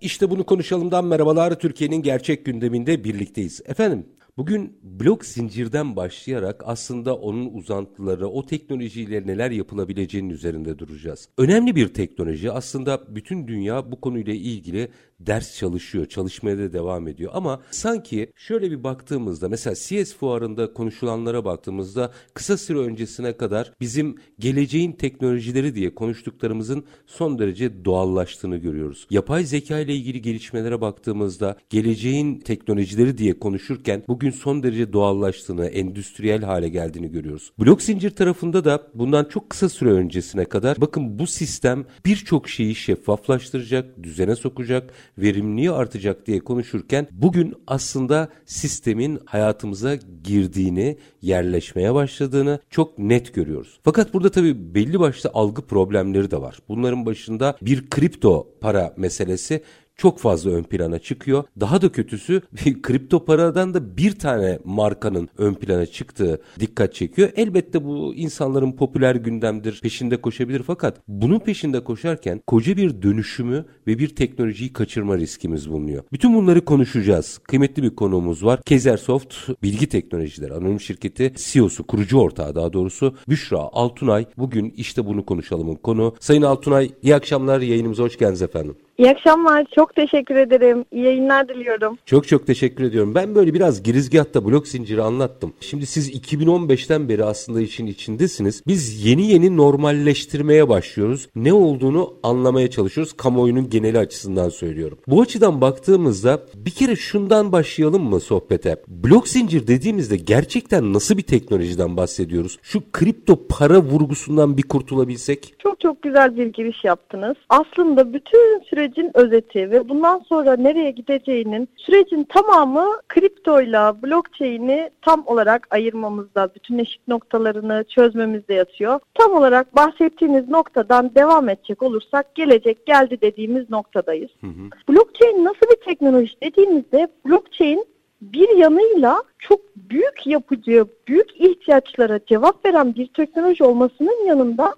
İşte bunu konuşalımdan merhabalar Türkiye'nin gerçek gündeminde birlikteyiz. Efendim bugün blok zincirden başlayarak aslında onun uzantıları, o teknolojiyle neler yapılabileceğinin üzerinde duracağız. Önemli bir teknoloji aslında bütün dünya bu konuyla ilgili ders çalışıyor, çalışmaya da devam ediyor. Ama sanki şöyle bir baktığımızda mesela CS fuarında konuşulanlara baktığımızda kısa süre öncesine kadar bizim geleceğin teknolojileri diye konuştuklarımızın son derece doğallaştığını görüyoruz. Yapay zeka ile ilgili gelişmelere baktığımızda geleceğin teknolojileri diye konuşurken bugün son derece doğallaştığını, endüstriyel hale geldiğini görüyoruz. Blok zincir tarafında da bundan çok kısa süre öncesine kadar bakın bu sistem birçok şeyi şeffaflaştıracak, düzene sokacak verimliliği artacak diye konuşurken bugün aslında sistemin hayatımıza girdiğini, yerleşmeye başladığını çok net görüyoruz. Fakat burada tabii belli başlı algı problemleri de var. Bunların başında bir kripto para meselesi çok fazla ön plana çıkıyor. Daha da kötüsü kripto paradan da bir tane markanın ön plana çıktığı dikkat çekiyor. Elbette bu insanların popüler gündemdir, peşinde koşabilir fakat bunun peşinde koşarken koca bir dönüşümü ve bir teknolojiyi kaçırma riskimiz bulunuyor. Bütün bunları konuşacağız. Kıymetli bir konuğumuz var. Kezersoft Bilgi Teknolojileri Anonim Şirketi CEO'su, kurucu ortağı daha doğrusu Büşra Altunay. Bugün işte bunu konuşalımın konu. Sayın Altunay iyi akşamlar yayınımıza hoş geldiniz efendim. İyi akşamlar. Çok teşekkür ederim. İyi yayınlar diliyorum. Çok çok teşekkür ediyorum. Ben böyle biraz girizgahta blok zinciri anlattım. Şimdi siz 2015'ten beri aslında işin içindesiniz. Biz yeni yeni normalleştirmeye başlıyoruz. Ne olduğunu anlamaya çalışıyoruz. Kamuoyunun geneli açısından söylüyorum. Bu açıdan baktığımızda bir kere şundan başlayalım mı sohbete? Blok zincir dediğimizde gerçekten nasıl bir teknolojiden bahsediyoruz? Şu kripto para vurgusundan bir kurtulabilsek? Çok çok güzel bir giriş yaptınız. Aslında bütün süreç sürecin özeti ve bundan sonra nereye gideceğinin sürecin tamamı kriptoyla blockchain'i tam olarak ayırmamızda, bütünleşik noktalarını çözmemizde yatıyor. Tam olarak bahsettiğiniz noktadan devam edecek olursak gelecek geldi dediğimiz noktadayız. Hı hı. Blockchain nasıl bir teknoloji dediğimizde blockchain bir yanıyla çok büyük yapıcı, büyük ihtiyaçlara cevap veren bir teknoloji olmasının yanında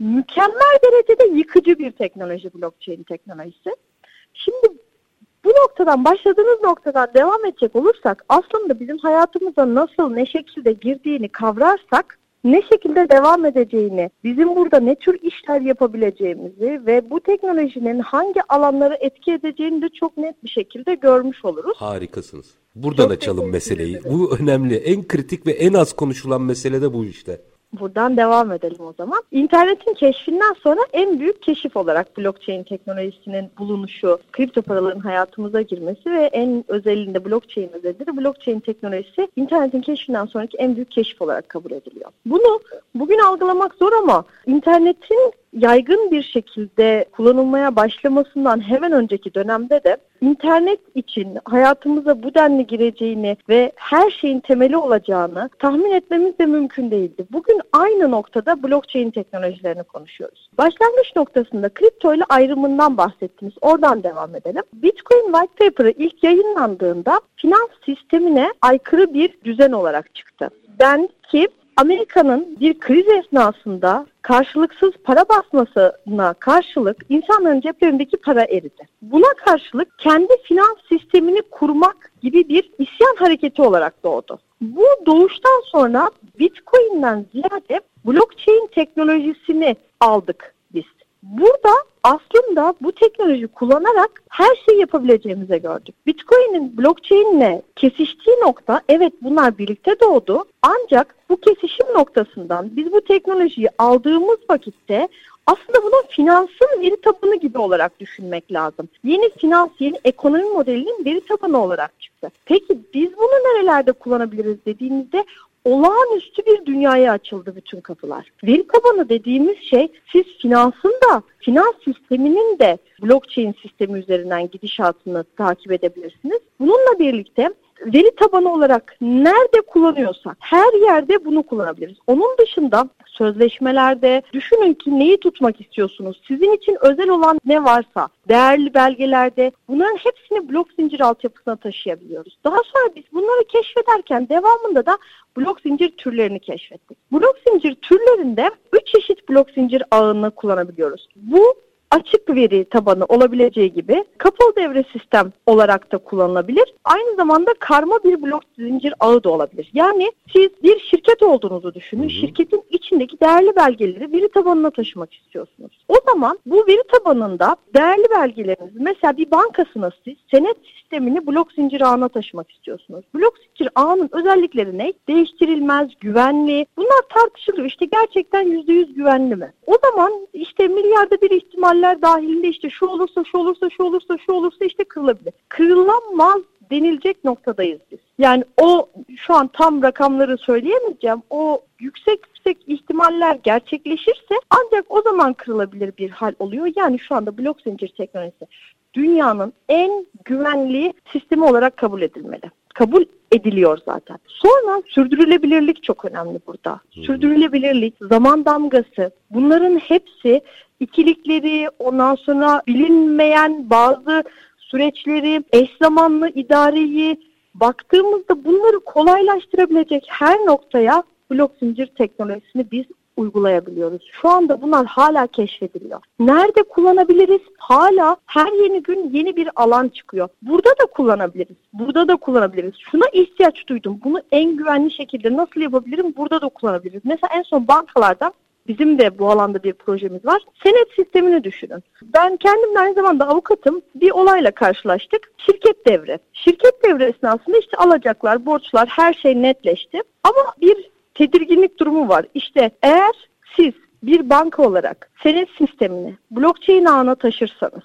mükemmel derecede yıkıcı bir teknoloji blockchain teknolojisi. Şimdi bu noktadan başladığınız noktadan devam edecek olursak aslında bizim hayatımıza nasıl ne şekilde girdiğini kavrarsak ne şekilde devam edeceğini, bizim burada ne tür işler yapabileceğimizi ve bu teknolojinin hangi alanları etki edeceğini de çok net bir şekilde görmüş oluruz. Harikasınız. Buradan çok açalım meseleyi. Bu önemli. En kritik ve en az konuşulan mesele de bu işte. Buradan devam edelim o zaman. İnternetin keşfinden sonra en büyük keşif olarak blockchain teknolojisinin bulunuşu, kripto paraların hayatımıza girmesi ve en özelinde blockchain özelinde blockchain teknolojisi internetin keşfinden sonraki en büyük keşif olarak kabul ediliyor. Bunu bugün algılamak zor ama internetin yaygın bir şekilde kullanılmaya başlamasından hemen önceki dönemde de internet için hayatımıza bu denli gireceğini ve her şeyin temeli olacağını tahmin etmemiz de mümkün değildi. Bugün aynı noktada blockchain teknolojilerini konuşuyoruz. Başlangıç noktasında kripto ile ayrımından bahsettiniz. Oradan devam edelim. Bitcoin White Paper'ı ilk yayınlandığında finans sistemine aykırı bir düzen olarak çıktı. Ben ki Amerika'nın bir kriz esnasında karşılıksız para basmasına karşılık insanların ceplerindeki para eridi. Buna karşılık kendi finans sistemini kurmak gibi bir isyan hareketi olarak doğdu. Bu doğuştan sonra Bitcoin'den ziyade blockchain teknolojisini aldık. Burada aslında bu teknoloji kullanarak her şeyi yapabileceğimizi gördük. Bitcoin'in blockchain'le kesiştiği nokta evet bunlar birlikte doğdu. Ancak bu kesişim noktasından biz bu teknolojiyi aldığımız vakitte aslında bunun finansın veri tabanı gibi olarak düşünmek lazım. Yeni finans, yeni ekonomi modelinin veri tabanı olarak çıktı. Peki biz bunu nerelerde kullanabiliriz dediğimizde olağanüstü bir dünyaya açıldı bütün kapılar. Veri tabanı dediğimiz şey siz finansın da finans sisteminin de blockchain sistemi üzerinden gidişatını takip edebilirsiniz. Bununla birlikte veri tabanı olarak nerede kullanıyorsak her yerde bunu kullanabiliriz. Onun dışında sözleşmelerde düşünün ki neyi tutmak istiyorsunuz? Sizin için özel olan ne varsa değerli belgelerde bunların hepsini blok zincir altyapısına taşıyabiliyoruz. Daha sonra biz bunları keşfederken devamında da blok zincir türlerini keşfettik. Blok zincir türlerinde 3 çeşit blok zincir ağını kullanabiliyoruz. Bu açık veri tabanı olabileceği gibi kapalı devre sistem olarak da kullanılabilir. Aynı zamanda karma bir blok zincir ağı da olabilir. Yani siz bir şirket olduğunuzu düşünün. Hı hı. Şirketin içindeki değerli belgeleri veri tabanına taşımak istiyorsunuz. O zaman bu veri tabanında değerli belgeleriniz mesela bir bankasınız siz senet sistemini blok zincir ağına taşımak istiyorsunuz. Blok zincir ağının özellikleri ne? Değiştirilmez, güvenli. Bunlar tartışılıyor. İşte gerçekten %100 güvenli mi? O zaman işte milyarda bir ihtimaller dahilinde işte şu olursa şu olursa şu olursa şu olursa işte kırılabilir. Kırılamaz denilecek noktadayız biz. Yani o şu an tam rakamları söyleyemeyeceğim. O yüksek yüksek ihtimaller gerçekleşirse ancak o zaman kırılabilir bir hal oluyor. Yani şu anda blok zincir teknolojisi dünyanın en güvenli sistemi olarak kabul edilmeli. Kabul ediliyor zaten. Sonra sürdürülebilirlik çok önemli burada. Sürdürülebilirlik, zaman damgası bunların hepsi ikilikleri ondan sonra bilinmeyen bazı süreçleri, eş zamanlı idareyi baktığımızda bunları kolaylaştırabilecek her noktaya blok zincir teknolojisini biz uygulayabiliyoruz. Şu anda bunlar hala keşfediliyor. Nerede kullanabiliriz? Hala her yeni gün yeni bir alan çıkıyor. Burada da kullanabiliriz. Burada da kullanabiliriz. Şuna ihtiyaç duydum. Bunu en güvenli şekilde nasıl yapabilirim? Burada da kullanabiliriz. Mesela en son bankalarda Bizim de bu alanda bir projemiz var. Senet sistemini düşünün. Ben kendim aynı zamanda avukatım. Bir olayla karşılaştık. Şirket devre. Şirket devre esnasında işte alacaklar, borçlar her şey netleşti. Ama bir tedirginlik durumu var. İşte eğer siz bir banka olarak senet sistemini blockchain ağına taşırsanız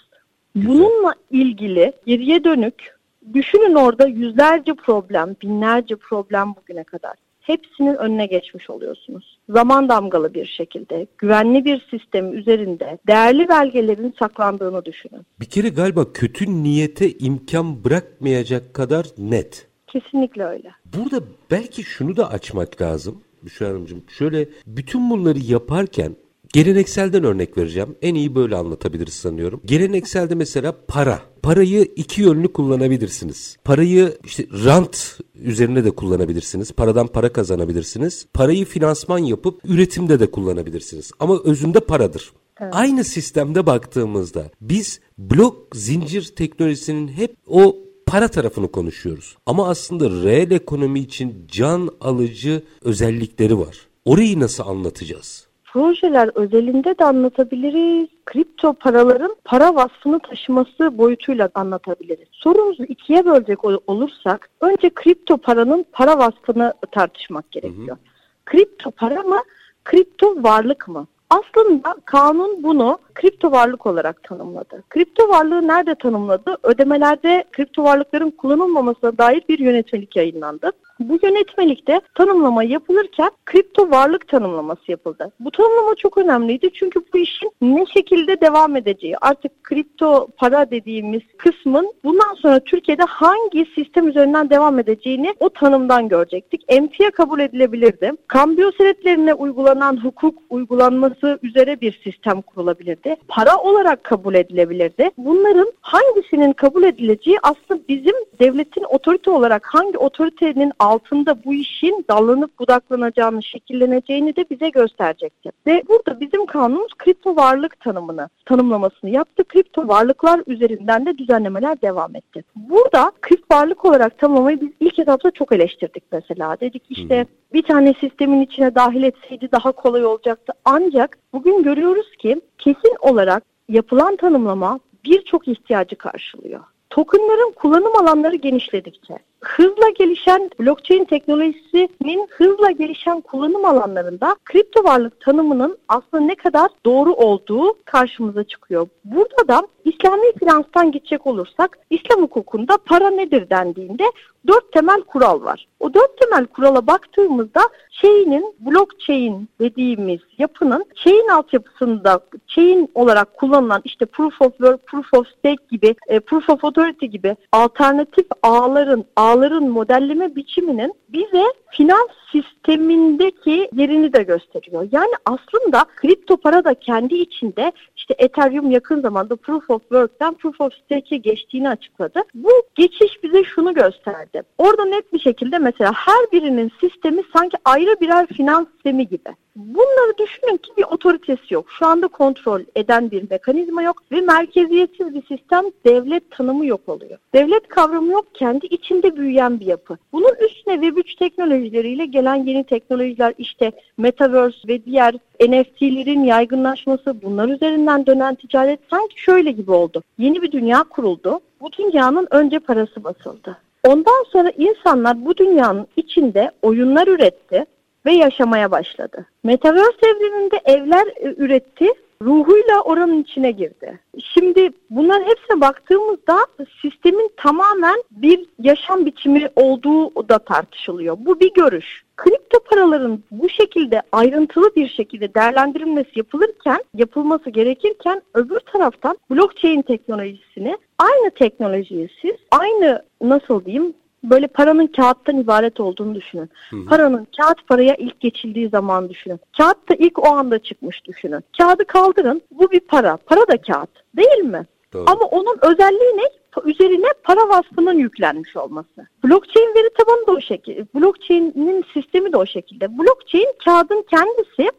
bununla ilgili geriye dönük düşünün orada yüzlerce problem, binlerce problem bugüne kadar hepsinin önüne geçmiş oluyorsunuz. Zaman damgalı bir şekilde, güvenli bir sistem üzerinde değerli belgelerin saklandığını düşünün. Bir kere galiba kötü niyete imkan bırakmayacak kadar net. Kesinlikle öyle. Burada belki şunu da açmak lazım. Büşra Hanımcığım şöyle bütün bunları yaparken Gelenekselden örnek vereceğim. En iyi böyle anlatabiliriz sanıyorum. Gelenekselde mesela para. Parayı iki yönlü kullanabilirsiniz. Parayı işte rant üzerine de kullanabilirsiniz. Paradan para kazanabilirsiniz. Parayı finansman yapıp üretimde de kullanabilirsiniz. Ama özünde paradır. Evet. Aynı sistemde baktığımızda biz blok zincir teknolojisinin hep o para tarafını konuşuyoruz. Ama aslında reel ekonomi için can alıcı özellikleri var. Orayı nasıl anlatacağız? projeler özelinde de anlatabiliriz. Kripto paraların para vasfını taşıması boyutuyla anlatabiliriz. Sorumuzu ikiye bölecek olursak önce kripto paranın para vasfını tartışmak gerekiyor. Hı hı. Kripto para mı? Kripto varlık mı? Aslında kanun bunu kripto varlık olarak tanımladı. Kripto varlığı nerede tanımladı? Ödemelerde kripto varlıkların kullanılmamasına dair bir yönetmelik yayınlandı. Bu yönetmelikte tanımlama yapılırken kripto varlık tanımlaması yapıldı. Bu tanımlama çok önemliydi çünkü bu işin ne şekilde devam edeceği, artık kripto para dediğimiz kısmın bundan sonra Türkiye'de hangi sistem üzerinden devam edeceğini o tanımdan görecektik. Emtia kabul edilebilirdi. Kambiyo senetlerine uygulanan hukuk uygulanması üzere bir sistem kurulabilirdi. Para olarak kabul edilebilirdi. Bunların hangisinin kabul edileceği aslında bizim devletin otorite olarak hangi otoritenin altında bu işin dallanıp budaklanacağını, şekilleneceğini de bize gösterecektir. Ve burada bizim kanunumuz kripto varlık tanımını, tanımlamasını yaptı. Kripto varlıklar üzerinden de düzenlemeler devam etti. Burada kripto varlık olarak tanımlamayı biz ilk etapta çok eleştirdik mesela. Dedik işte bir tane sistemin içine dahil etseydi daha kolay olacaktı. Ancak bugün görüyoruz ki kesin olarak yapılan tanımlama birçok ihtiyacı karşılıyor. Tokenların kullanım alanları genişledikçe, hızla gelişen blockchain teknolojisinin hızla gelişen kullanım alanlarında kripto varlık tanımının aslında ne kadar doğru olduğu karşımıza çıkıyor. Burada da İslami finanstan gidecek olursak İslam hukukunda para nedir dendiğinde dört temel kural var. O dört temel kurala baktığımızda chain'in blockchain dediğimiz yapının chain altyapısında chain olarak kullanılan işte proof of work, proof of stake gibi, e, proof of authority gibi alternatif ağların, ağların modelleme biçiminin bize finans sistemindeki yerini de gösteriyor. Yani aslında kripto para da kendi içinde işte Ethereum yakın zamanda Proof of Work'ten Proof of Stake'e geçtiğini açıkladı. Bu geçiş bize şunu gösterdi. Orada net bir şekilde mesela her birinin sistemi sanki ayrı birer finans sistemi gibi. Bunları düşünün ki bir otoritesi yok. Şu anda kontrol eden bir mekanizma yok ve merkeziyetsiz bir sistem devlet tanımı yok oluyor. Devlet kavramı yok, kendi içinde büyüyen bir yapı. Bunun üstüne Web3 teknolojileriyle gelen yeni teknolojiler işte Metaverse ve diğer NFT'lerin yaygınlaşması, bunlar üzerinden dönen ticaret sanki şöyle gibi oldu. Yeni bir dünya kuruldu. Bu dünyanın önce parası basıldı. Ondan sonra insanlar bu dünyanın içinde oyunlar üretti ve yaşamaya başladı. Metaverse evreninde evler e, üretti, ruhuyla oranın içine girdi. Şimdi bunların hepsine baktığımızda sistemin tamamen bir yaşam biçimi olduğu da tartışılıyor. Bu bir görüş. Kripto paraların bu şekilde ayrıntılı bir şekilde değerlendirilmesi yapılırken, yapılması gerekirken öbür taraftan blockchain teknolojisini aynı teknolojiyi siz aynı nasıl diyeyim böyle paranın kağıttan ibaret olduğunu düşünün. Hı hı. Paranın kağıt paraya ilk geçildiği zaman düşünün. Kağıt da ilk o anda çıkmış düşünün. Kağıdı kaldırın. Bu bir para. Para da kağıt. Değil mi? Doğru. Ama onun özelliği ne? Üzerine para vasfının yüklenmiş olması. Blockchain veri tabanı da o şekilde. Blockchain'in sistemi de o şekilde. Blockchain kağıdın kendisi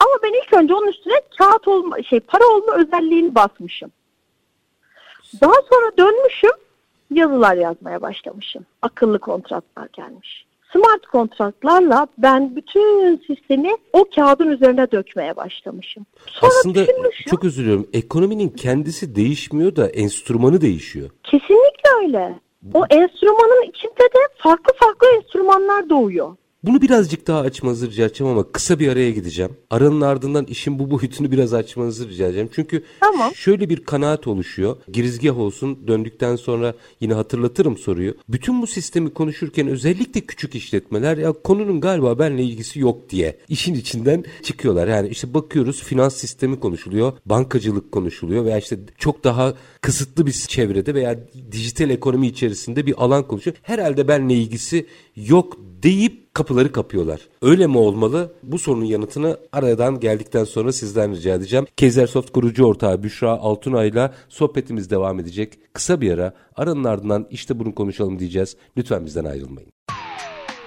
ama ben ilk önce onun üstüne kağıt olma, şey para olma özelliğini basmışım. Daha sonra dönmüşüm yazılar yazmaya başlamışım. Akıllı kontratlar gelmiş. Smart kontratlarla ben bütün sistemi o kağıdın üzerine dökmeye başlamışım. Sonra Aslında çok üzülüyorum. Ekonominin kendisi değişmiyor da enstrümanı değişiyor. Kesinlikle öyle. O enstrümanın içinde de farklı farklı enstrümanlar doğuyor. Bunu birazcık daha açmanızı rica edeceğim ama kısa bir araya gideceğim. Aranın ardından işin bu boyutunu biraz açmanızı rica edeceğim. Çünkü tamam. şöyle bir kanaat oluşuyor. Girizgah olsun döndükten sonra yine hatırlatırım soruyu. Bütün bu sistemi konuşurken özellikle küçük işletmeler ya konunun galiba benle ilgisi yok diye işin içinden çıkıyorlar. Yani işte bakıyoruz finans sistemi konuşuluyor, bankacılık konuşuluyor veya işte çok daha kısıtlı bir çevrede veya dijital ekonomi içerisinde bir alan konuşuyor. Herhalde benle ilgisi yok deyip kapıları kapıyorlar. Öyle mi olmalı? Bu sorunun yanıtını aradan geldikten sonra sizden rica edeceğim. Kezersoft kurucu ortağı Büşra Altunay'la sohbetimiz devam edecek. Kısa bir ara aranın ardından işte bunu konuşalım diyeceğiz. Lütfen bizden ayrılmayın.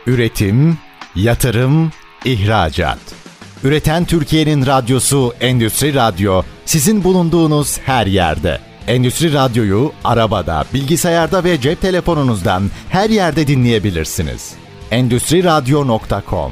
Üretim, yatırım, ihracat. Üreten Türkiye'nin radyosu Endüstri Radyo sizin bulunduğunuz her yerde. Endüstri Radyo'yu arabada, bilgisayarda ve cep telefonunuzdan her yerde dinleyebilirsiniz endüstriradyo.com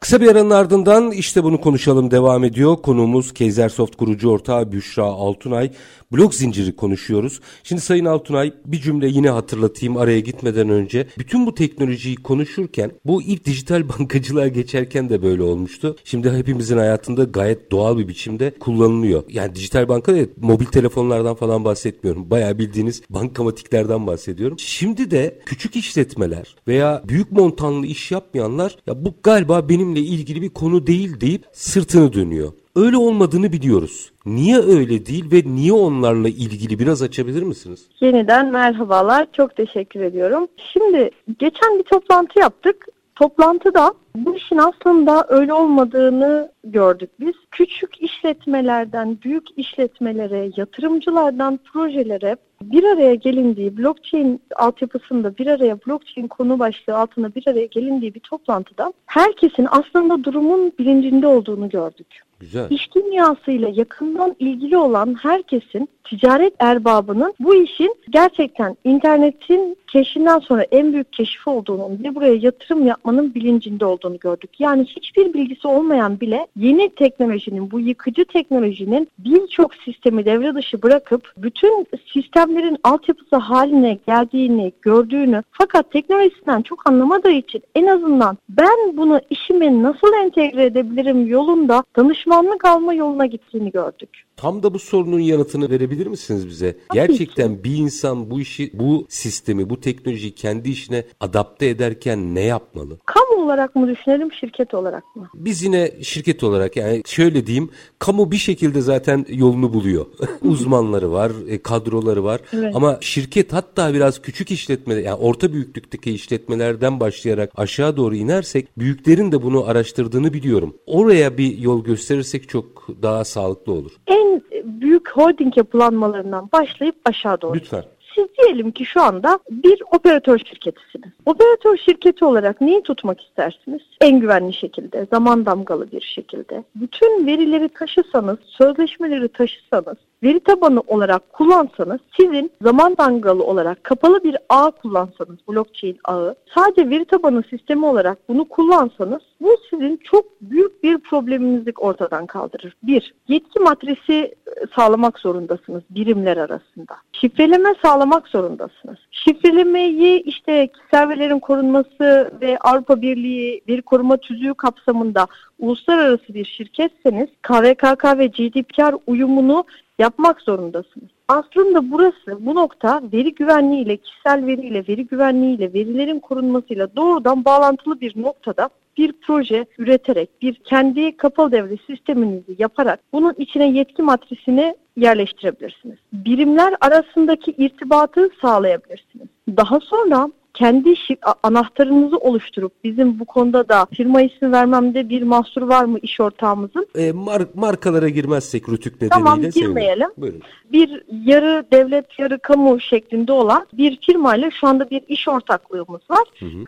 Kısa bir aranın ardından işte bunu konuşalım devam ediyor. Konuğumuz Keysersoft kurucu ortağı Büşra Altunay blok zinciri konuşuyoruz. Şimdi Sayın Altunay bir cümle yine hatırlatayım araya gitmeden önce. Bütün bu teknolojiyi konuşurken bu ilk dijital bankacılığa geçerken de böyle olmuştu. Şimdi hepimizin hayatında gayet doğal bir biçimde kullanılıyor. Yani dijital banka evet, mobil telefonlardan falan bahsetmiyorum. Bayağı bildiğiniz bankamatiklerden bahsediyorum. Şimdi de küçük işletmeler veya büyük montanlı iş yapmayanlar ya bu galiba benimle ilgili bir konu değil deyip sırtını dönüyor. Öyle olmadığını biliyoruz. Niye öyle değil ve niye onlarla ilgili biraz açabilir misiniz? Yeniden merhabalar. Çok teşekkür ediyorum. Şimdi geçen bir toplantı yaptık. Toplantıda bu işin aslında öyle olmadığını gördük biz. Küçük işletmelerden büyük işletmelere, yatırımcılardan projelere bir araya gelindiği, blockchain altyapısında bir araya blockchain konu başlığı altında bir araya gelindiği bir toplantıda herkesin aslında durumun bilincinde olduğunu gördük. Güzel. İş dünyasıyla yakından ilgili olan herkesin ticaret erbabının bu işin gerçekten internetin keşfinden sonra en büyük keşif olduğunu ve buraya yatırım yapmanın bilincinde olduğunu gördük. Yani hiçbir bilgisi olmayan bile yeni teknolojinin, bu yıkıcı teknolojinin birçok sistemi devre dışı bırakıp bütün sistemlerin altyapısı haline geldiğini gördüğünü fakat teknolojisinden çok anlamadığı için en azından ben bunu işime nasıl entegre edebilirim yolunda danışmanlık alma yoluna gittiğini gördük. Tam da bu sorunun yanıtını verebilir misiniz bize? Tabii Gerçekten ki. bir insan bu işi, bu sistemi, bu teknolojiyi kendi işine adapte ederken ne yapmalı? Kamu olarak mı düşünelim, şirket olarak mı? Biz yine şirket olarak yani şöyle diyeyim, kamu bir şekilde zaten yolunu buluyor. Uzmanları var, e, kadroları var. Evet. Ama şirket hatta biraz küçük işletme, yani orta büyüklükteki işletmelerden başlayarak aşağı doğru inersek büyüklerin de bunu araştırdığını biliyorum. Oraya bir yol gösterirsek çok daha sağlıklı olur. En büyük holding yapılanmalarından başlayıp aşağı doğru. Lütfen. Siz diyelim ki şu anda bir operatör şirketisiniz. Operatör şirketi olarak neyi tutmak istersiniz? En güvenli şekilde, zaman damgalı bir şekilde. Bütün verileri taşısanız, sözleşmeleri taşısanız, veri tabanı olarak kullansanız, sizin zaman damgalı olarak kapalı bir ağ kullansanız, blockchain ağı, sadece veri tabanı sistemi olarak bunu kullansanız, bu sizin çok büyük bir probleminizi ortadan kaldırır. Bir, yetki matrisi e, sağlamak zorundasınız birimler arasında. Şifreleme sağlamak zorundasınız. Şifrelemeyi işte kişisel korunması ve Avrupa Birliği veri koruma tüzüğü kapsamında uluslararası bir şirketseniz KVKK ve GDPR uyumunu yapmak zorundasınız. Aslında burası bu nokta veri güvenliğiyle, kişisel veriyle, veri güvenliğiyle, verilerin korunmasıyla doğrudan bağlantılı bir noktada bir proje üreterek, bir kendi kapalı devre sisteminizi yaparak bunun içine yetki matrisini yerleştirebilirsiniz. Birimler arasındaki irtibatı sağlayabilirsiniz. Daha sonra kendi anahtarınızı oluşturup bizim bu konuda da firma ismi vermemde bir mahsur var mı iş ortağımızın? E, mar- markalara girmezsek rütük nedeniyle Tamam, girmeyelim. Buyurun. bir yarı devlet yarı kamu şeklinde olan bir firmayla şu anda bir iş ortaklığımız var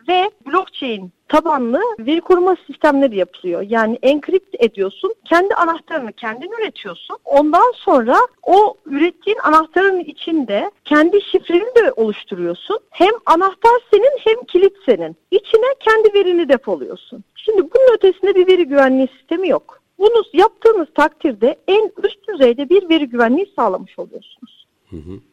ve blockchain tabanlı veri koruma sistemleri yapılıyor. Yani enkript ediyorsun, kendi anahtarını kendin üretiyorsun. Ondan sonra o ürettiğin anahtarın içinde kendi şifreni de oluşturuyorsun. Hem anahtar senin hem kilit senin. İçine kendi verini depoluyorsun. Şimdi bunun ötesinde bir veri güvenliği sistemi yok. Bunu yaptığınız takdirde en üst düzeyde bir veri güvenliği sağlamış oluyorsunuz.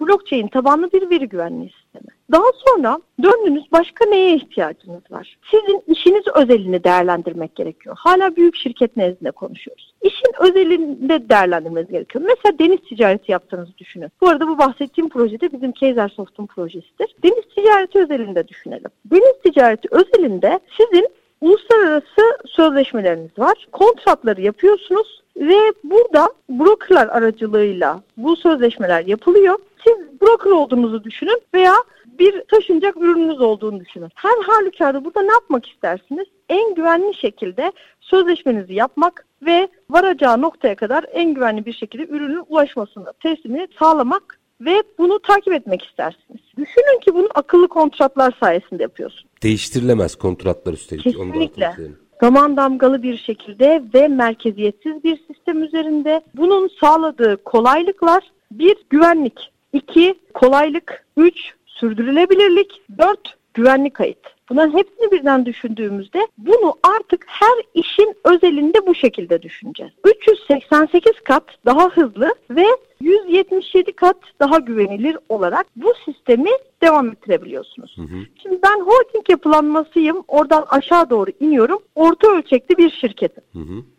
Blockchain tabanlı bir veri güvenliği sistemi. Daha sonra döndünüz başka neye ihtiyacınız var? Sizin işiniz özelini değerlendirmek gerekiyor. Hala büyük şirket nezdinde konuşuyoruz. İşin özelinde değerlendirmeniz gerekiyor. Mesela deniz ticareti yaptığınızı düşünün. Bu arada bu bahsettiğim projede bizim Kaiser Soft'un projesidir. Deniz ticareti özelinde düşünelim. Deniz ticareti özelinde sizin uluslararası sözleşmeleriniz var. Kontratları yapıyorsunuz ve burada brokerlar aracılığıyla bu sözleşmeler yapılıyor. Siz broker olduğunuzu düşünün veya bir taşınacak ürününüz olduğunu düşünün. Her halükarda burada ne yapmak istersiniz? En güvenli şekilde sözleşmenizi yapmak ve varacağı noktaya kadar en güvenli bir şekilde ürünün ulaşmasını, teslimini sağlamak ve bunu takip etmek istersiniz. Düşünün ki bunu akıllı kontratlar sayesinde yapıyorsunuz. Değiştirilemez kontratlar üstelik. Onu da Kesinlikle. hatırlayalım. Zaman damgalı bir şekilde ve merkeziyetsiz bir sistem üzerinde. Bunun sağladığı kolaylıklar bir güvenlik, iki kolaylık, üç sürdürülebilirlik, dört güvenlik kayıt. Bunların hepsini birden düşündüğümüzde bunu artık her işin özelinde bu şekilde düşüneceğiz. 388 kat daha hızlı ve 177 kat daha güvenilir olarak bu sistemi devam ettirebiliyorsunuz. Şimdi ben holding yapılanmasıyım. Oradan aşağı doğru iniyorum. Orta ölçekli bir şirketim.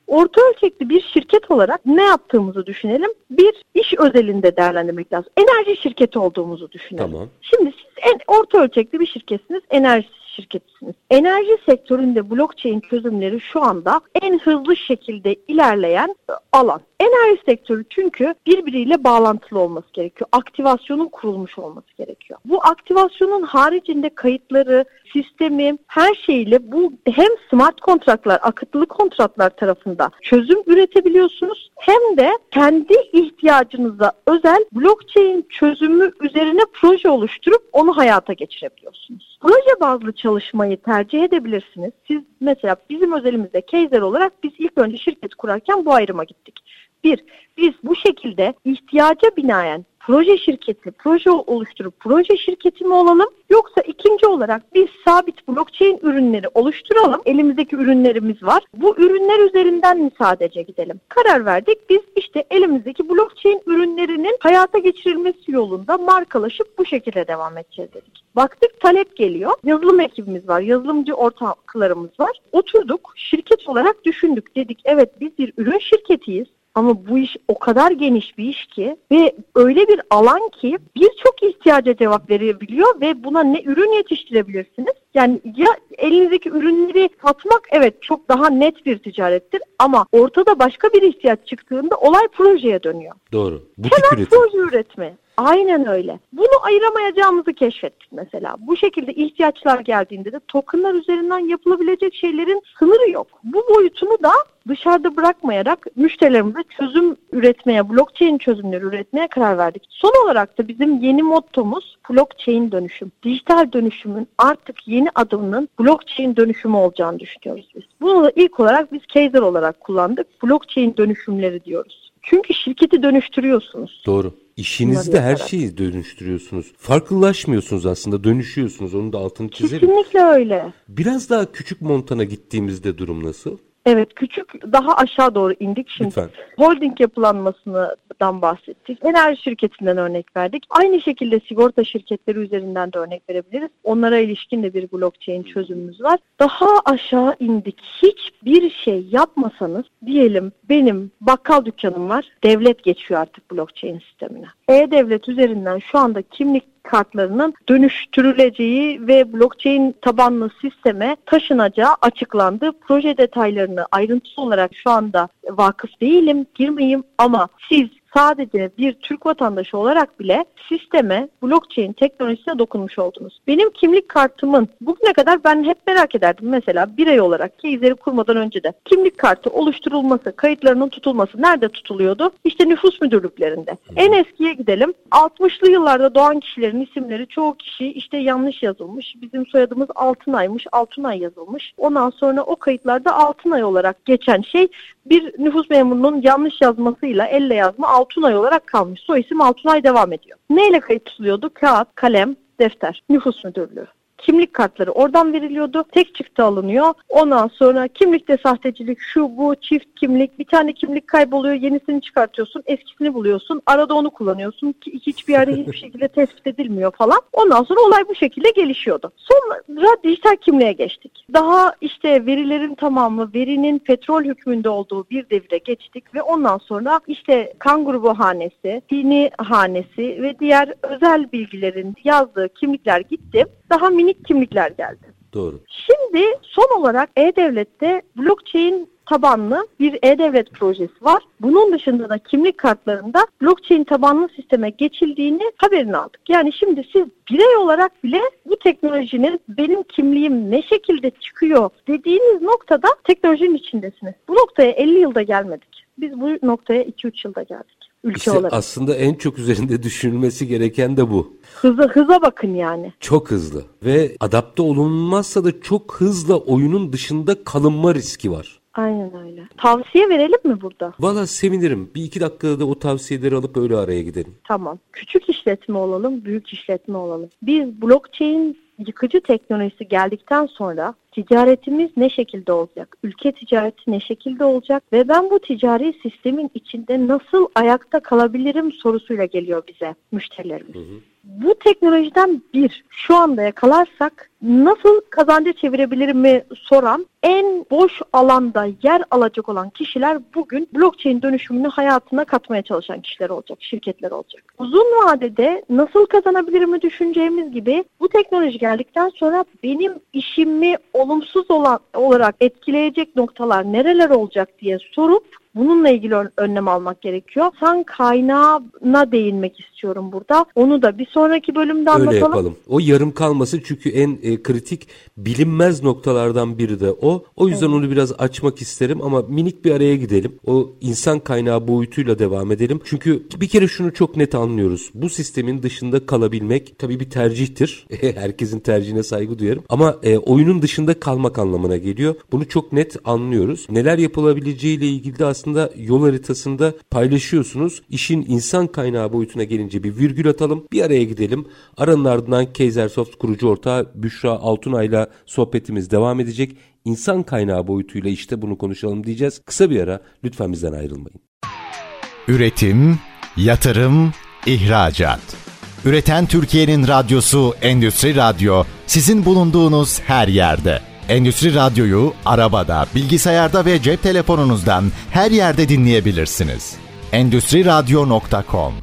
Orta ölçekli bir şirket olarak ne yaptığımızı düşünelim. Bir iş özelinde değerlendirmek lazım. Enerji şirketi olduğumuzu düşünelim. Tamam. Şimdi siz en orta ölçekli bir şirketsiniz. Enerji şirketisiniz. Enerji sektöründe blockchain çözümleri şu anda en hızlı şekilde ilerleyen e, alan. Enerji sektörü çünkü birbiriyle bağlantılı olması gerekiyor. Aktivasyonun kurulmuş olması gerekiyor. Bu aktivasyonun haricinde kayıtları, sistemi, her şeyle bu hem smart kontratlar, akıtlı kontratlar tarafında çözüm üretebiliyorsunuz hem de kendi ihtiyacınıza özel blockchain çözümü üzerine proje oluşturup onu hayata geçirebiliyorsunuz. Proje bazlı çalışmayı tercih edebilirsiniz. Siz mesela bizim özelimizde Kaiser olarak biz ilk önce şirket kurarken bu ayrıma gittik. Bir, biz bu şekilde ihtiyaca binaen proje şirketi, proje oluşturup proje şirketi mi olalım? Yoksa ikinci olarak biz sabit blockchain ürünleri oluşturalım. Elimizdeki ürünlerimiz var. Bu ürünler üzerinden mi sadece gidelim? Karar verdik. Biz işte elimizdeki blockchain ürünlerinin hayata geçirilmesi yolunda markalaşıp bu şekilde devam edeceğiz dedik. Baktık talep geliyor. Yazılım ekibimiz var. Yazılımcı ortaklarımız var. Oturduk. Şirket olarak düşündük. Dedik evet biz bir ürün şirketiyiz. Ama bu iş o kadar geniş bir iş ki ve öyle bir alan ki birçok ihtiyaca cevap verebiliyor ve buna ne ürün yetiştirebilirsiniz. Yani ya elinizdeki ürünleri satmak evet çok daha net bir ticarettir ama ortada başka bir ihtiyaç çıktığında olay projeye dönüyor. Doğru. Butik Hemen üretim. proje üretme. Aynen öyle. Bunu ayıramayacağımızı keşfettik mesela. Bu şekilde ihtiyaçlar geldiğinde de tokenlar üzerinden yapılabilecek şeylerin sınırı yok. Bu boyutunu da dışarıda bırakmayarak müşterilerimize çözüm üretmeye, blockchain çözümleri üretmeye karar verdik. Son olarak da bizim yeni mottomuz blockchain dönüşüm. Dijital dönüşümün artık yeni adımının blockchain dönüşümü olacağını düşünüyoruz biz. Bunu da ilk olarak biz Kaiser olarak kullandık. Blockchain dönüşümleri diyoruz. Çünkü şirketi dönüştürüyorsunuz. Doğru. İşinizde her şeyi dönüştürüyorsunuz. Farklılaşmıyorsunuz aslında, dönüşüyorsunuz. Onun da altını çizelim. Kesinlikle öyle. Biraz daha küçük montana gittiğimizde durum nasıl? Evet küçük daha aşağı doğru indik şimdi. Lütfen. Holding yapılanmasından bahsettik. Enerji şirketinden örnek verdik. Aynı şekilde sigorta şirketleri üzerinden de örnek verebiliriz. Onlara ilişkin de bir blockchain çözümümüz var. Daha aşağı indik. Hiçbir şey yapmasanız diyelim benim bakkal dükkanım var. Devlet geçiyor artık blockchain sistemine. E-Devlet üzerinden şu anda kimlik kartlarının dönüştürüleceği ve blockchain tabanlı sisteme taşınacağı açıklandı. Proje detaylarını ayrıntılı olarak şu anda vakıf değilim, girmeyeyim ama siz sadece bir Türk vatandaşı olarak bile sisteme, blockchain teknolojisine dokunmuş oldunuz. Benim kimlik kartımın bugüne kadar ben hep merak ederdim mesela birey olarak Keyizleri kurmadan önce de kimlik kartı oluşturulması, kayıtlarının tutulması nerede tutuluyordu? İşte nüfus müdürlüklerinde. En eskiye gidelim. 60'lı yıllarda doğan kişilerin isimleri çoğu kişi işte yanlış yazılmış. Bizim soyadımız Altınay'mış, Altınay yazılmış. Ondan sonra o kayıtlarda Altınay olarak geçen şey bir nüfus memurunun yanlış yazmasıyla elle yazma Altunay olarak kalmış. Soy isim Altunay devam ediyor. Neyle kayıt tutuluyordu? Kağıt, kalem, defter, nüfus müdürlüğü kimlik kartları oradan veriliyordu. Tek çıktı alınıyor. Ondan sonra kimlikte sahtecilik, şu bu, çift kimlik, bir tane kimlik kayboluyor, yenisini çıkartıyorsun, eskisini buluyorsun. Arada onu kullanıyorsun ki hiçbir yerde hiçbir şekilde tespit edilmiyor falan. Ondan sonra olay bu şekilde gelişiyordu. Sonra dijital kimliğe geçtik. Daha işte verilerin tamamı, verinin petrol hükmünde olduğu bir devire geçtik ve ondan sonra işte kan grubu hanesi, dini hanesi ve diğer özel bilgilerin yazdığı kimlikler gitti. Daha mini elektronik kimlikler geldi. Doğru. Şimdi son olarak E-Devlet'te blockchain tabanlı bir e-devlet projesi var. Bunun dışında da kimlik kartlarında blockchain tabanlı sisteme geçildiğini haberini aldık. Yani şimdi siz birey olarak bile bu teknolojinin benim kimliğim ne şekilde çıkıyor dediğiniz noktada teknolojinin içindesiniz. Bu noktaya 50 yılda gelmedik. Biz bu noktaya 2-3 yılda geldik ülke işte olarak. Aslında en çok üzerinde düşünülmesi gereken de bu. Hıza, hıza bakın yani. Çok hızlı ve adapte olunmazsa da çok hızlı oyunun dışında kalınma riski var. Aynen öyle. Tavsiye verelim mi burada? Valla sevinirim. Bir iki dakikada da o tavsiyeleri alıp öyle araya gidelim. Tamam. Küçük işletme olalım, büyük işletme olalım. Biz blockchain yıkıcı teknolojisi geldikten sonra ticaretimiz ne şekilde olacak? Ülke ticareti ne şekilde olacak? Ve ben bu ticari sistemin içinde nasıl ayakta kalabilirim sorusuyla geliyor bize müşterilerimiz. Hı hı. Bu teknolojiden bir şu anda yakalarsak nasıl kazancı çevirebilirim mi soran en boş alanda yer alacak olan kişiler bugün blockchain dönüşümünü hayatına katmaya çalışan kişiler olacak, şirketler olacak. Uzun vadede nasıl kazanabilirim mi düşüneceğimiz gibi bu teknoloji geldikten sonra benim işimi olumsuz olan, olarak etkileyecek noktalar nereler olacak diye sorup Bununla ilgili önlem almak gerekiyor. San kaynağına değinmek istiyorum burada. Onu da bir sonraki bölümde anlatalım. Öyle yapalım. O yarım kalması çünkü en e, kritik bilinmez noktalardan biri de o. O yüzden evet. onu biraz açmak isterim ama minik bir araya gidelim. O insan kaynağı boyutuyla devam edelim. Çünkü bir kere şunu çok net anlıyoruz. Bu sistemin dışında kalabilmek tabii bir tercihtir. Herkesin tercihine saygı duyarım. Ama e, oyunun dışında kalmak anlamına geliyor. Bunu çok net anlıyoruz. Neler yapılabileceğiyle ilgili de aslında yol haritasında paylaşıyorsunuz. İşin insan kaynağı boyutuna gelince bir virgül atalım. Bir araya gidelim. Aranın ardından Kaisersoft kurucu ortağı Büşra Altunay'la sohbetimiz devam edecek. İnsan kaynağı boyutuyla işte bunu konuşalım diyeceğiz. Kısa bir ara lütfen bizden ayrılmayın. Üretim, yatırım, ihracat. Üreten Türkiye'nin radyosu Endüstri Radyo sizin bulunduğunuz her yerde. Endüstri Radyo'yu arabada, bilgisayarda ve cep telefonunuzdan her yerde dinleyebilirsiniz. Endüstri Radyo.com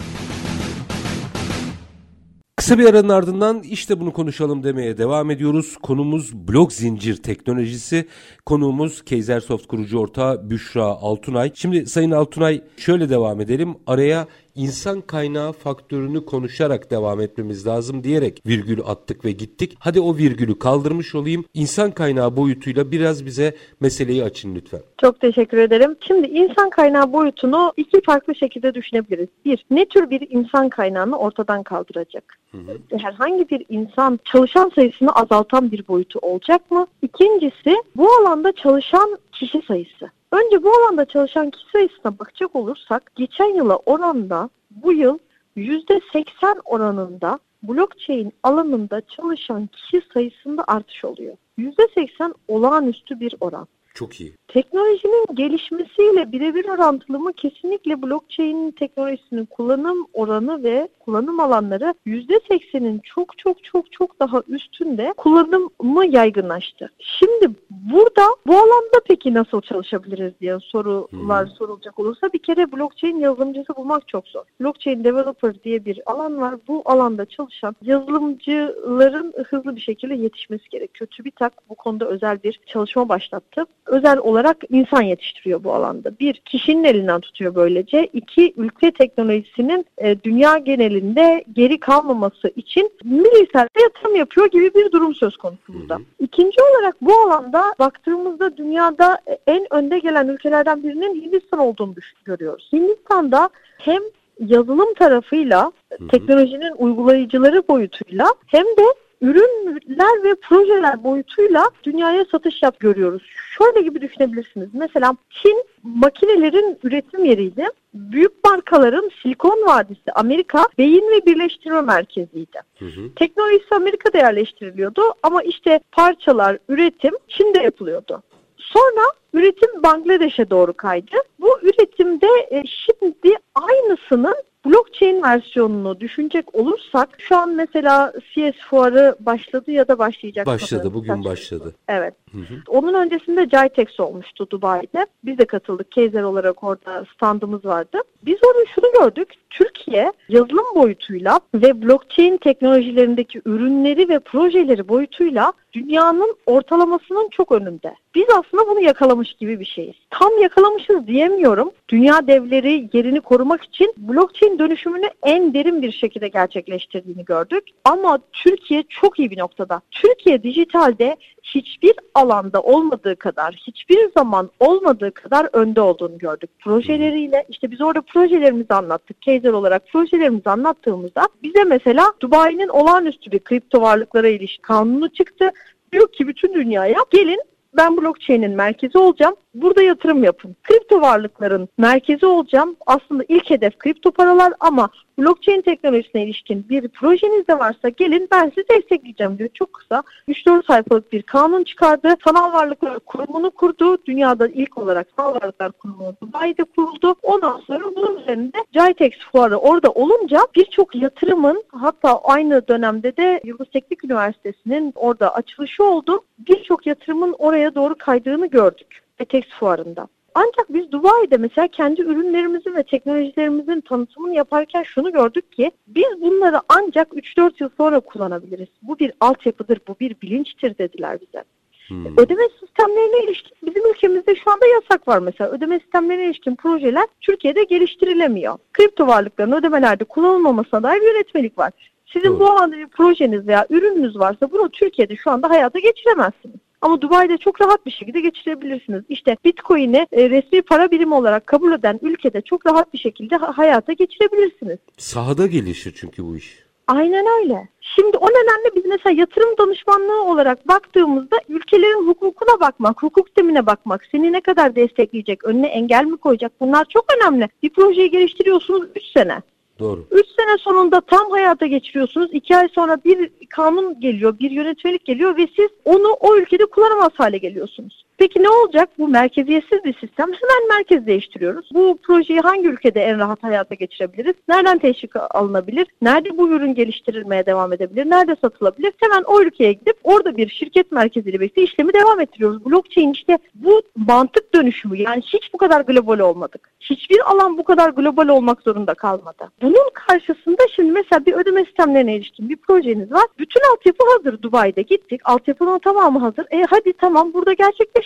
Kısa bir aranın ardından işte bunu konuşalım demeye devam ediyoruz. Konumuz blok zincir teknolojisi. Konuğumuz Keysersoft kurucu ortağı Büşra Altunay. Şimdi Sayın Altunay şöyle devam edelim. Araya insan kaynağı faktörünü konuşarak devam etmemiz lazım diyerek virgül attık ve gittik. Hadi o virgülü kaldırmış olayım. İnsan kaynağı boyutuyla biraz bize meseleyi açın lütfen. Çok teşekkür ederim. Şimdi insan kaynağı boyutunu iki farklı şekilde düşünebiliriz. Bir, ne tür bir insan kaynağını ortadan kaldıracak? Hı hı. Herhangi bir insan çalışan sayısını azaltan bir boyutu olacak mı? İkincisi, bu alanda çalışan kişi sayısı. Önce bu alanda çalışan kişi sayısına bakacak olursak geçen yıla oranla bu yıl %80 oranında blockchain alanında çalışan kişi sayısında artış oluyor. %80 olağanüstü bir oran. Çok iyi. Teknolojinin gelişmesiyle birebir orantılı mı? Kesinlikle blockchain teknolojisinin kullanım oranı ve kullanım alanları %80'in çok çok çok çok daha üstünde kullanımı yaygınlaştı. Şimdi burada bu alanda peki nasıl çalışabiliriz diye sorular hmm. sorulacak olursa bir kere blockchain yazılımcısı bulmak çok zor. Blockchain developer diye bir alan var. Bu alanda çalışan yazılımcıların hızlı bir şekilde yetişmesi gerekiyor. TÜBİTAK bu konuda özel bir çalışma başlattı. Özel olarak insan yetiştiriyor bu alanda. Bir, kişinin elinden tutuyor böylece. İki, ülke teknolojisinin e, dünya genelinde geri kalmaması için milisel yatırım yapıyor gibi bir durum söz konusu burada. Hı hı. İkinci olarak bu alanda baktığımızda dünyada en önde gelen ülkelerden birinin Hindistan olduğunu görüyoruz. Hindistan'da hem yazılım tarafıyla, hı hı. teknolojinin uygulayıcıları boyutuyla hem de ürünler ve projeler boyutuyla dünyaya satış yap görüyoruz. Şöyle gibi düşünebilirsiniz. Mesela Çin makinelerin üretim yeriydi. Büyük markaların Silikon Vadisi Amerika beyin ve birleştirme merkeziydi. Hı hı. Teknolojisi Amerika'da yerleştiriliyordu ama işte parçalar, üretim Çin'de yapılıyordu. Sonra üretim Bangladeş'e doğru kaydı. Bu üretimde e, şimdi aynısının Blockchain versiyonunu düşünecek olursak şu an mesela CS fuarı başladı ya da başlayacak. Başladı bugün başladı. Evet. Hı hı. Onun öncesinde Jitex olmuştu Dubai'de. Biz de katıldık. Keyzer olarak orada standımız vardı. Biz orada şunu gördük. Türkiye yazılım boyutuyla ve blockchain teknolojilerindeki ürünleri ve projeleri boyutuyla dünyanın ortalamasının çok önünde. Biz aslında bunu yakalamış gibi bir şeyiz. Tam yakalamışız diyemiyorum. Dünya devleri yerini korumak için blockchain dönüşümünü en derin bir şekilde gerçekleştirdiğini gördük. Ama Türkiye çok iyi bir noktada. Türkiye dijitalde hiçbir alanda olmadığı kadar, hiçbir zaman olmadığı kadar önde olduğunu gördük. Projeleriyle işte biz orada projelerimizi anlattık. Keyzer olarak projelerimizi anlattığımızda bize mesela Dubai'nin olağanüstü bir kripto varlıklara ilişkin kanunu çıktı. Diyor ki bütün dünyaya gelin ben blockchain'in merkezi olacağım. Burada yatırım yapın. Kripto varlıkların merkezi olacağım. Aslında ilk hedef kripto paralar ama blockchain teknolojisine ilişkin bir projeniz de varsa gelin ben sizi destekleyeceğim diyor. Çok kısa 3-4 sayfalık bir kanun çıkardı. Sanal Varlıklar Kurumu'nu kurdu. Dünyada ilk olarak Sanal Varlıklar Kurumu Dubai'de kuruldu. Ondan sonra bunun üzerinde Jitex fuarı orada olunca birçok yatırımın hatta aynı dönemde de Yıldız Teknik Üniversitesi'nin orada açılışı oldu. Birçok yatırımın oraya doğru kaydığını gördük. Etex fuarında. Ancak biz Dubai'de mesela kendi ürünlerimizin ve teknolojilerimizin tanıtımını yaparken şunu gördük ki biz bunları ancak 3-4 yıl sonra kullanabiliriz. Bu bir altyapıdır, bu bir bilinçtir dediler bize. Hmm. Ödeme sistemlerine ilişkin bizim ülkemizde şu anda yasak var mesela. Ödeme sistemlerine ilişkin projeler Türkiye'de geliştirilemiyor. Kripto varlıkların ödemelerde kullanılmamasına dair bir yönetmelik var. Sizin Doğru. bu alanda bir projeniz veya ürününüz varsa bunu Türkiye'de şu anda hayata geçiremezsiniz. Ama Dubai'de çok rahat bir şekilde geçirebilirsiniz. İşte Bitcoin'i e, resmi para birimi olarak kabul eden ülkede çok rahat bir şekilde hayata geçirebilirsiniz. Sahada gelişir çünkü bu iş. Aynen öyle. Şimdi o nedenle biz mesela yatırım danışmanlığı olarak baktığımızda ülkelerin hukukuna bakmak, hukuk sistemine bakmak, seni ne kadar destekleyecek, önüne engel mi koyacak bunlar çok önemli. Bir projeyi geliştiriyorsunuz 3 sene. Doğru. 3 sene sonunda tam hayata geçiriyorsunuz. 2 ay sonra bir kanun geliyor, bir yönetmelik geliyor ve siz onu o ülkede kullanamaz hale geliyorsunuz. Peki ne olacak? Bu merkeziyetsiz bir sistem. Hemen merkez değiştiriyoruz. Bu projeyi hangi ülkede en rahat hayata geçirebiliriz? Nereden teşvik alınabilir? Nerede bu ürün geliştirilmeye devam edebilir? Nerede satılabilir? Hemen o ülkeye gidip orada bir şirket merkeziyle birlikte işlemi devam ettiriyoruz. Blockchain işte bu mantık dönüşümü. Yani hiç bu kadar global olmadık. Hiçbir alan bu kadar global olmak zorunda kalmadı. Bunun karşısında şimdi mesela bir ödeme sistemlerine ilişkin bir projeniz var. Bütün altyapı hazır Dubai'de gittik. Altyapının tamamı hazır. E hadi tamam burada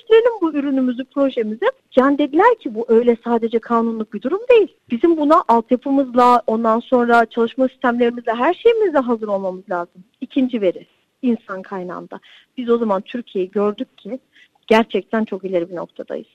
gerçekleştirelim bu ürünümüzü, projemizi. Yani dediler ki bu öyle sadece kanunluk bir durum değil. Bizim buna altyapımızla, ondan sonra çalışma sistemlerimizle, her şeyimizle hazır olmamız lazım. İkinci veri, insan kaynağında. Biz o zaman Türkiye'yi gördük ki gerçekten çok ileri bir noktadayız.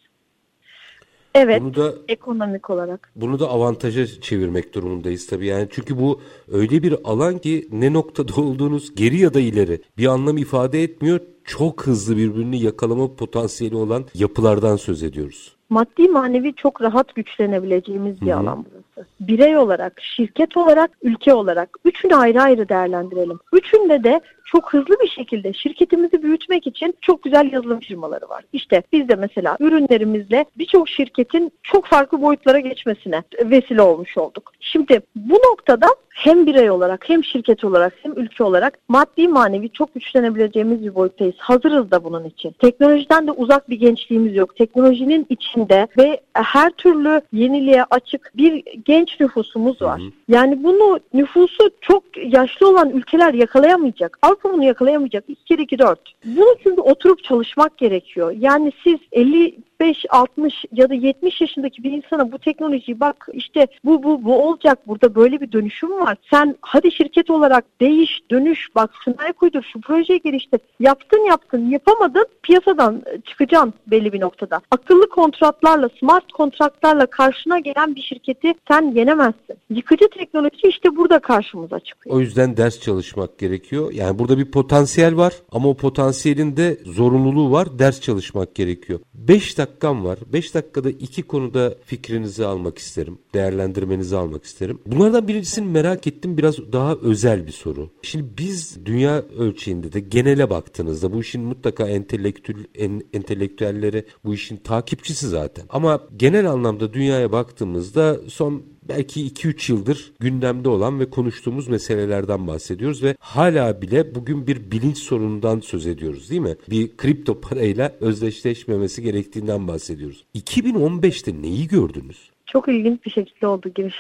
Evet, bunu da, ekonomik olarak. Bunu da avantaja çevirmek durumundayız tabii. Yani çünkü bu öyle bir alan ki ne noktada olduğunuz geri ya da ileri bir anlam ifade etmiyor. Çok hızlı birbirini yakalama potansiyeli olan yapılardan söz ediyoruz. Maddi manevi çok rahat güçlenebileceğimiz bir Hı-hı. alan burası. Birey olarak, şirket olarak, ülke olarak üçünü ayrı ayrı değerlendirelim. Üçünde de çok hızlı bir şekilde şirketimizi büyütmek için çok güzel yazılım firmaları var. İşte biz de mesela ürünlerimizle birçok şirketin çok farklı boyutlara geçmesine vesile olmuş olduk. Şimdi bu noktada hem birey olarak hem şirket olarak hem ülke olarak maddi manevi çok güçlenebileceğimiz bir boyuttayız. Hazırız da bunun için. Teknolojiden de uzak bir gençliğimiz yok. Teknolojinin içinde ve her türlü yeniliğe açık bir genç nüfusumuz var. Yani bunu nüfusu çok yaşlı olan ülkeler yakalayamayacak. Avrupa bunu yakalayamayacak. 2 kere 2 4. Bunu çünkü oturup çalışmak gerekiyor. Yani siz 50 65, 60 ya da 70 yaşındaki bir insana bu teknolojiyi bak işte bu bu bu olacak burada böyle bir dönüşüm var. Sen hadi şirket olarak değiş, dönüş, bak şunlara kuydur, şu projeyi geliştir. Yaptın yaptın, yapamadın piyasadan çıkacaksın belli bir noktada. Akıllı kontratlarla, smart kontratlarla karşına gelen bir şirketi sen yenemezsin. Yıkıcı teknoloji işte burada karşımıza çıkıyor. O yüzden ders çalışmak gerekiyor. Yani burada bir potansiyel var ama o potansiyelin de zorunluluğu var. Ders çalışmak gerekiyor. 5 dakika dakikam var. 5 dakikada iki konuda fikrinizi almak isterim. Değerlendirmenizi almak isterim. Bunlardan birincisini merak ettim. Biraz daha özel bir soru. Şimdi biz dünya ölçeğinde de genele baktığınızda bu işin mutlaka entelektüel, en, entelektüelleri bu işin takipçisi zaten. Ama genel anlamda dünyaya baktığımızda son belki 2-3 yıldır gündemde olan ve konuştuğumuz meselelerden bahsediyoruz ve hala bile bugün bir bilinç sorunundan söz ediyoruz değil mi? Bir kripto parayla özdeşleşmemesi gerektiğinden bahsediyoruz. 2015'te neyi gördünüz? Çok ilginç bir şekilde oldu giriş.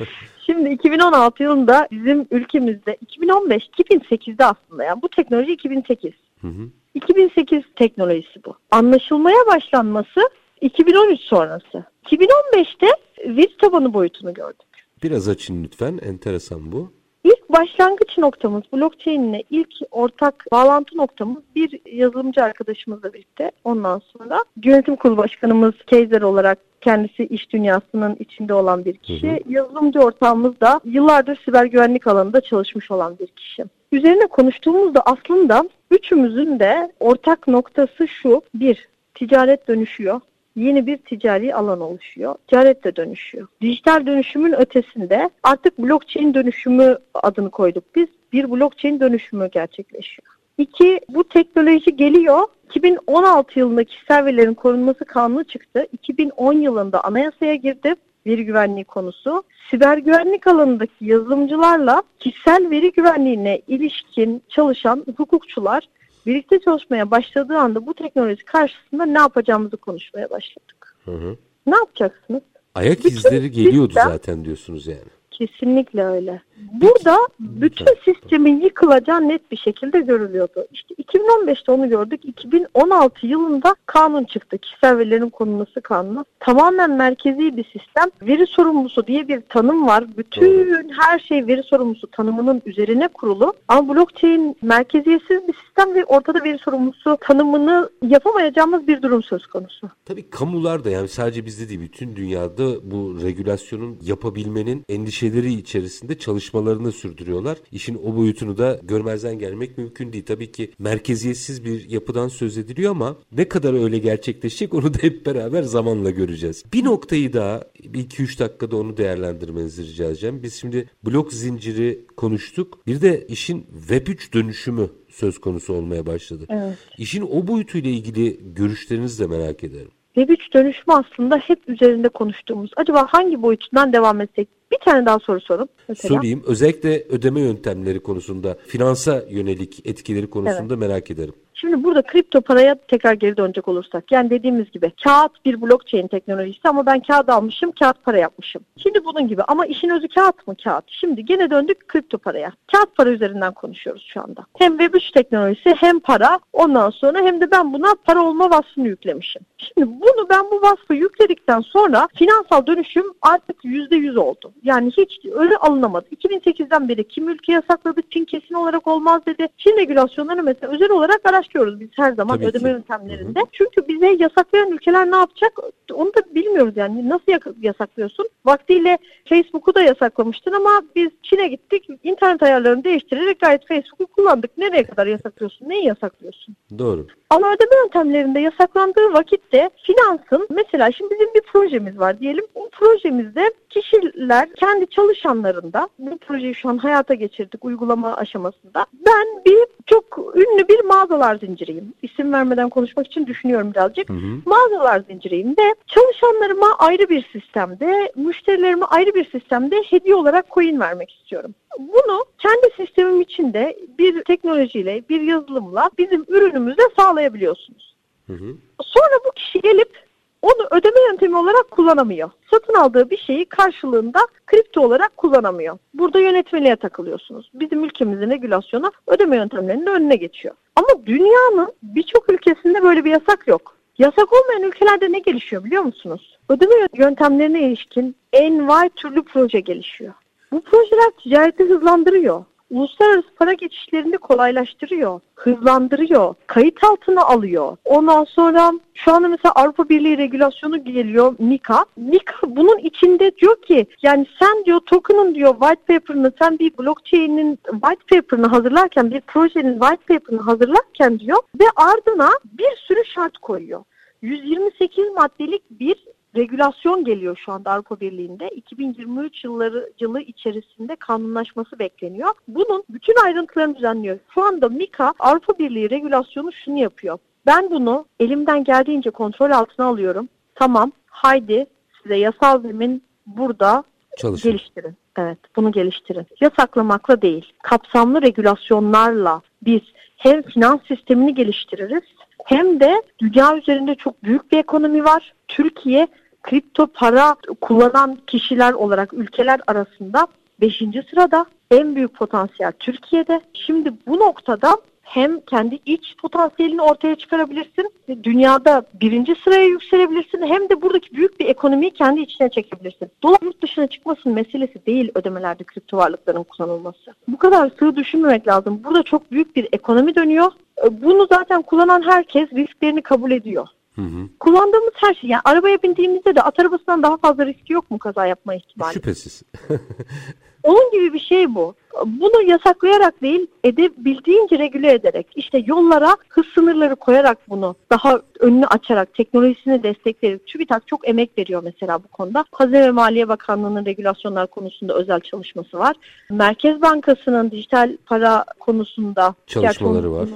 Şimdi 2016 yılında bizim ülkemizde 2015 2008'de aslında yani bu teknoloji 2008. Hı hı. 2008 teknolojisi bu. Anlaşılmaya başlanması 2013 sonrası. 2015'te veri tabanı boyutunu gördük. Biraz açın lütfen. Enteresan bu. İlk başlangıç noktamız blockchain ile ilk ortak bağlantı noktamız bir yazılımcı arkadaşımızla birlikte ondan sonra yönetim kurulu başkanımız Keyzer olarak kendisi iş dünyasının içinde olan bir kişi. Hı hı. Yazılımcı ortağımız da yıllardır siber güvenlik alanında çalışmış olan bir kişi. Üzerine konuştuğumuzda aslında üçümüzün de ortak noktası şu. Bir, ticaret dönüşüyor yeni bir ticari alan oluşuyor. Ticaret de dönüşüyor. Dijital dönüşümün ötesinde artık blockchain dönüşümü adını koyduk biz. Bir blockchain dönüşümü gerçekleşiyor. İki, bu teknoloji geliyor. 2016 yılında kişisel verilerin korunması kanunu çıktı. 2010 yılında anayasaya girdi veri güvenliği konusu. Siber güvenlik alanındaki yazılımcılarla kişisel veri güvenliğine ilişkin çalışan hukukçular birlikte çalışmaya başladığı anda bu teknoloji karşısında ne yapacağımızı konuşmaya başladık. Hı hı. Ne yapacaksınız? Ayak Bütün izleri geliyordu sistem, zaten diyorsunuz yani. Kesinlikle öyle. Burada bütün sistemin yıkılacağı net bir şekilde görülüyordu. İşte 2015'te onu gördük. 2016 yılında kanun çıktı. Kişisel verilerin konulması kanunu. Tamamen merkezi bir sistem. Veri sorumlusu diye bir tanım var. Bütün her şey veri sorumlusu tanımının üzerine kurulu. Ama blockchain merkeziyetsiz bir sistem ve ortada veri sorumlusu tanımını yapamayacağımız bir durum söz konusu. Tabii kamular da yani sadece bizde değil bütün dünyada bu regülasyonun yapabilmenin endişeleri içerisinde çalış çalışmalarını sürdürüyorlar. İşin o boyutunu da görmezden gelmek mümkün değil. Tabii ki merkeziyetsiz bir yapıdan söz ediliyor ama ne kadar öyle gerçekleşecek onu da hep beraber zamanla göreceğiz. Bir noktayı daha bir iki üç dakikada onu değerlendirmenizi rica edeceğim. Biz şimdi blok zinciri konuştuk. Bir de işin Web 3 dönüşümü söz konusu olmaya başladı. Evet. İşin o boyutuyla ilgili görüşlerinizi de merak ederim. Web 3 dönüşümü aslında hep üzerinde konuştuğumuz. Acaba hangi boyutundan devam etsek? Bir tane daha soru sorun. Mesela. Sorayım. Özellikle ödeme yöntemleri konusunda, finansa yönelik etkileri konusunda evet. merak ederim. Şimdi burada kripto paraya tekrar geri dönecek olursak yani dediğimiz gibi kağıt bir blockchain teknolojisi ama ben kağıt almışım kağıt para yapmışım. Şimdi bunun gibi ama işin özü kağıt mı kağıt? Şimdi gene döndük kripto paraya. Kağıt para üzerinden konuşuyoruz şu anda. Hem Web3 teknolojisi hem para ondan sonra hem de ben buna para olma vasfını yüklemişim. Şimdi bunu ben bu vasfı yükledikten sonra finansal dönüşüm artık %100 oldu. Yani hiç öyle alınamadı. 2008'den beri kim ülke yasakladı, Çin kesin olarak olmaz dedi. Çin regülasyonları mesela özel olarak araştırıyoruz biz her zaman Tabii ödeme ki. yöntemlerinde. Hı hı. Çünkü bize yasaklayan ülkeler ne yapacak onu da bilmiyoruz yani. Nasıl yasaklıyorsun? Vaktiyle Facebook'u da yasaklamıştın ama biz Çin'e gittik. internet ayarlarını değiştirerek gayet Facebook'u kullandık. Nereye kadar yasaklıyorsun? Neyi yasaklıyorsun? Doğru. Ama ödeme yöntemlerinde yasaklandığı vakitte finansın mesela şimdi bizim bir projemiz var diyelim. Bu projemizde kişiler kendi çalışanlarında bu projeyi şu an hayata geçirdik uygulama aşamasında. Ben bir çok ünlü bir mağazalar zinciriyim. İsim vermeden konuşmak için düşünüyorum birazcık. Hı hı. Mağazalar zinciriyim ve çalışanlarıma ayrı bir sistemde, müşterilerime ayrı bir sistemde hediye olarak coin vermek istiyorum. Bunu kendi sistemim içinde bir teknolojiyle, bir yazılımla bizim ürünümüzde sağlayabiliyorsunuz. Hı hı. Sonra bu kişi gelip onu ödeme yöntemi olarak kullanamıyor. Satın aldığı bir şeyi karşılığında kripto olarak kullanamıyor. Burada yönetmeliğe takılıyorsunuz. Bizim ülkemizin regülasyonu ödeme yöntemlerinin önüne geçiyor. Ama dünyanın birçok ülkesinde böyle bir yasak yok. Yasak olmayan ülkelerde ne gelişiyor biliyor musunuz? Ödeme yöntemlerine ilişkin en vay türlü proje gelişiyor. Bu projeler ticareti hızlandırıyor. Uluslararası para geçişlerini kolaylaştırıyor, hızlandırıyor, kayıt altına alıyor. Ondan sonra şu anda mesela Avrupa Birliği regülasyonu geliyor MiCA. MiCA bunun içinde diyor ki yani sen diyor token'ın diyor white paper'ını sen bir blockchain'in white paper'ını hazırlarken bir projenin white paper'ını hazırlarken diyor ve ardına bir sürü şart koyuyor. 128 maddelik bir regülasyon geliyor şu anda Avrupa Birliği'nde. 2023 yılları yılı içerisinde kanunlaşması bekleniyor. Bunun bütün ayrıntılarını düzenliyor. Şu anda MIKA Avrupa Birliği regülasyonu şunu yapıyor. Ben bunu elimden geldiğince kontrol altına alıyorum. Tamam haydi size yasal zemin burada Çalışın. geliştirin. Evet bunu geliştirin. Yasaklamakla değil kapsamlı regülasyonlarla biz hem finans sistemini geliştiririz hem de dünya üzerinde çok büyük bir ekonomi var. Türkiye kripto para kullanan kişiler olarak ülkeler arasında 5. sırada en büyük potansiyel Türkiye'de. Şimdi bu noktada hem kendi iç potansiyelini ortaya çıkarabilirsin, dünyada birinci sıraya yükselebilirsin hem de buradaki büyük bir ekonomiyi kendi içine çekebilirsin. Dolar yurt dışına çıkmasının meselesi değil ödemelerde kripto varlıkların kullanılması. Bu kadar sığ düşünmemek lazım. Burada çok büyük bir ekonomi dönüyor. Bunu zaten kullanan herkes risklerini kabul ediyor. Hı hı. Kullandığımız her şey yani arabaya bindiğimizde de at arabasından daha fazla riski yok mu kaza yapma ihtimali? Şüphesiz. Onun gibi bir şey bu. Bunu yasaklayarak değil, edebildiğince regüle ederek, işte yollara hız sınırları koyarak bunu daha önünü açarak, teknolojisini destekleyerek, TÜBİTAK çok emek veriyor mesela bu konuda. Hazine ve Maliye Bakanlığı'nın regülasyonlar konusunda özel çalışması var. Merkez Bankası'nın dijital para konusunda çalışmaları var.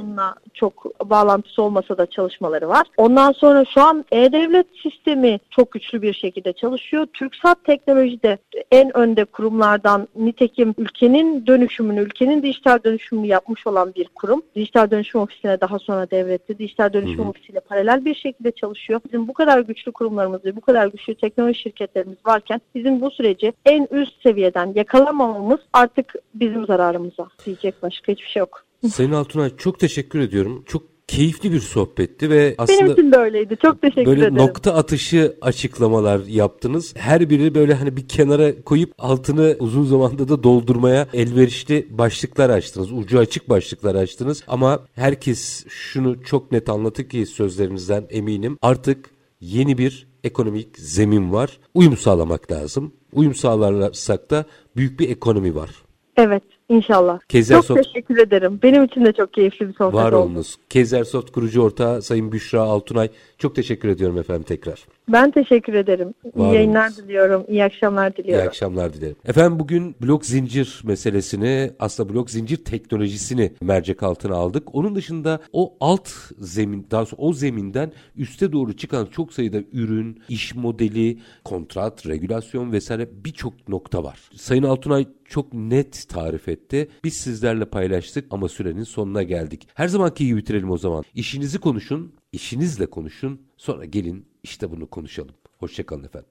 Çok bağlantısı olmasa da çalışmaları var. Ondan sonra şu an E-Devlet sistemi çok güçlü bir şekilde çalışıyor. TürkSat teknolojide en önde kurumlardan nitekim ülkenin dönüşümünü, ülkenin dijital dönüşümünü yapmış olan bir kurum. Dijital Dönüşüm Ofisi'ne daha sonra devretti. Dijital Dönüşüm Hı-hı. Ofisi'yle paralel bir şekilde çalışıyor. Bizim bu kadar güçlü kurumlarımız ve bu kadar güçlü teknoloji şirketlerimiz varken bizim bu süreci en üst seviyeden yakalamamamız artık bizim zararımıza diyecek başka hiçbir şey yok. Sayın Altunay çok teşekkür ediyorum. Çok keyifli bir sohbetti ve aslında benim için de öyleydi. Çok teşekkür böyle ederim. Böyle nokta atışı açıklamalar yaptınız. Her biri böyle hani bir kenara koyup altını uzun zamanda da doldurmaya elverişli başlıklar açtınız. Ucu açık başlıklar açtınız ama herkes şunu çok net anlattı ki sözlerinizden eminim. Artık yeni bir ekonomik zemin var. Uyum sağlamak lazım. Uyum sağlarsak da büyük bir ekonomi var. Evet inşallah. Kezer çok teşekkür ederim. Benim için de çok keyifli bir sohbet Var oldu. olunuz. Kezersoft kurucu ortağı Sayın Büşra Altunay. Çok teşekkür ediyorum efendim tekrar. Ben teşekkür ederim. İyi Var yayınlar olunuz. diliyorum. İyi akşamlar diliyorum. İyi akşamlar dilerim. Efendim bugün blok zincir meselesini aslında blok zincir teknolojisini mercek altına aldık. Onun dışında o alt zemin daha sonra o zeminden üste doğru çıkan çok sayıda ürün, iş modeli, kontrat, regülasyon vesaire birçok nokta var. Sayın Altunay çok net tarif etti. Biz sizlerle paylaştık ama sürenin sonuna geldik. Her zamanki gibi bitirelim o zaman. İşinizi konuşun, işinizle konuşun. Sonra gelin işte bunu konuşalım. Hoşçakalın efendim.